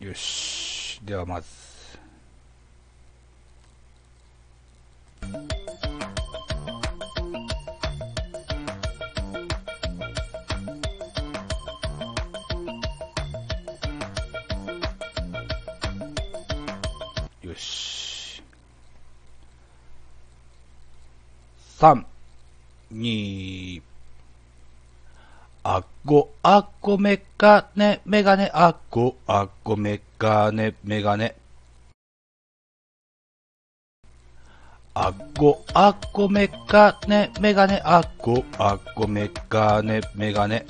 よし。ではまず。よし。3、2、あっこ、あっこメガネ、メガネ、あっこ、あっこメガネ、メガネ。あっこ、あっこメガネ、メガネ、あっこ、あっこメガネ、メガネ。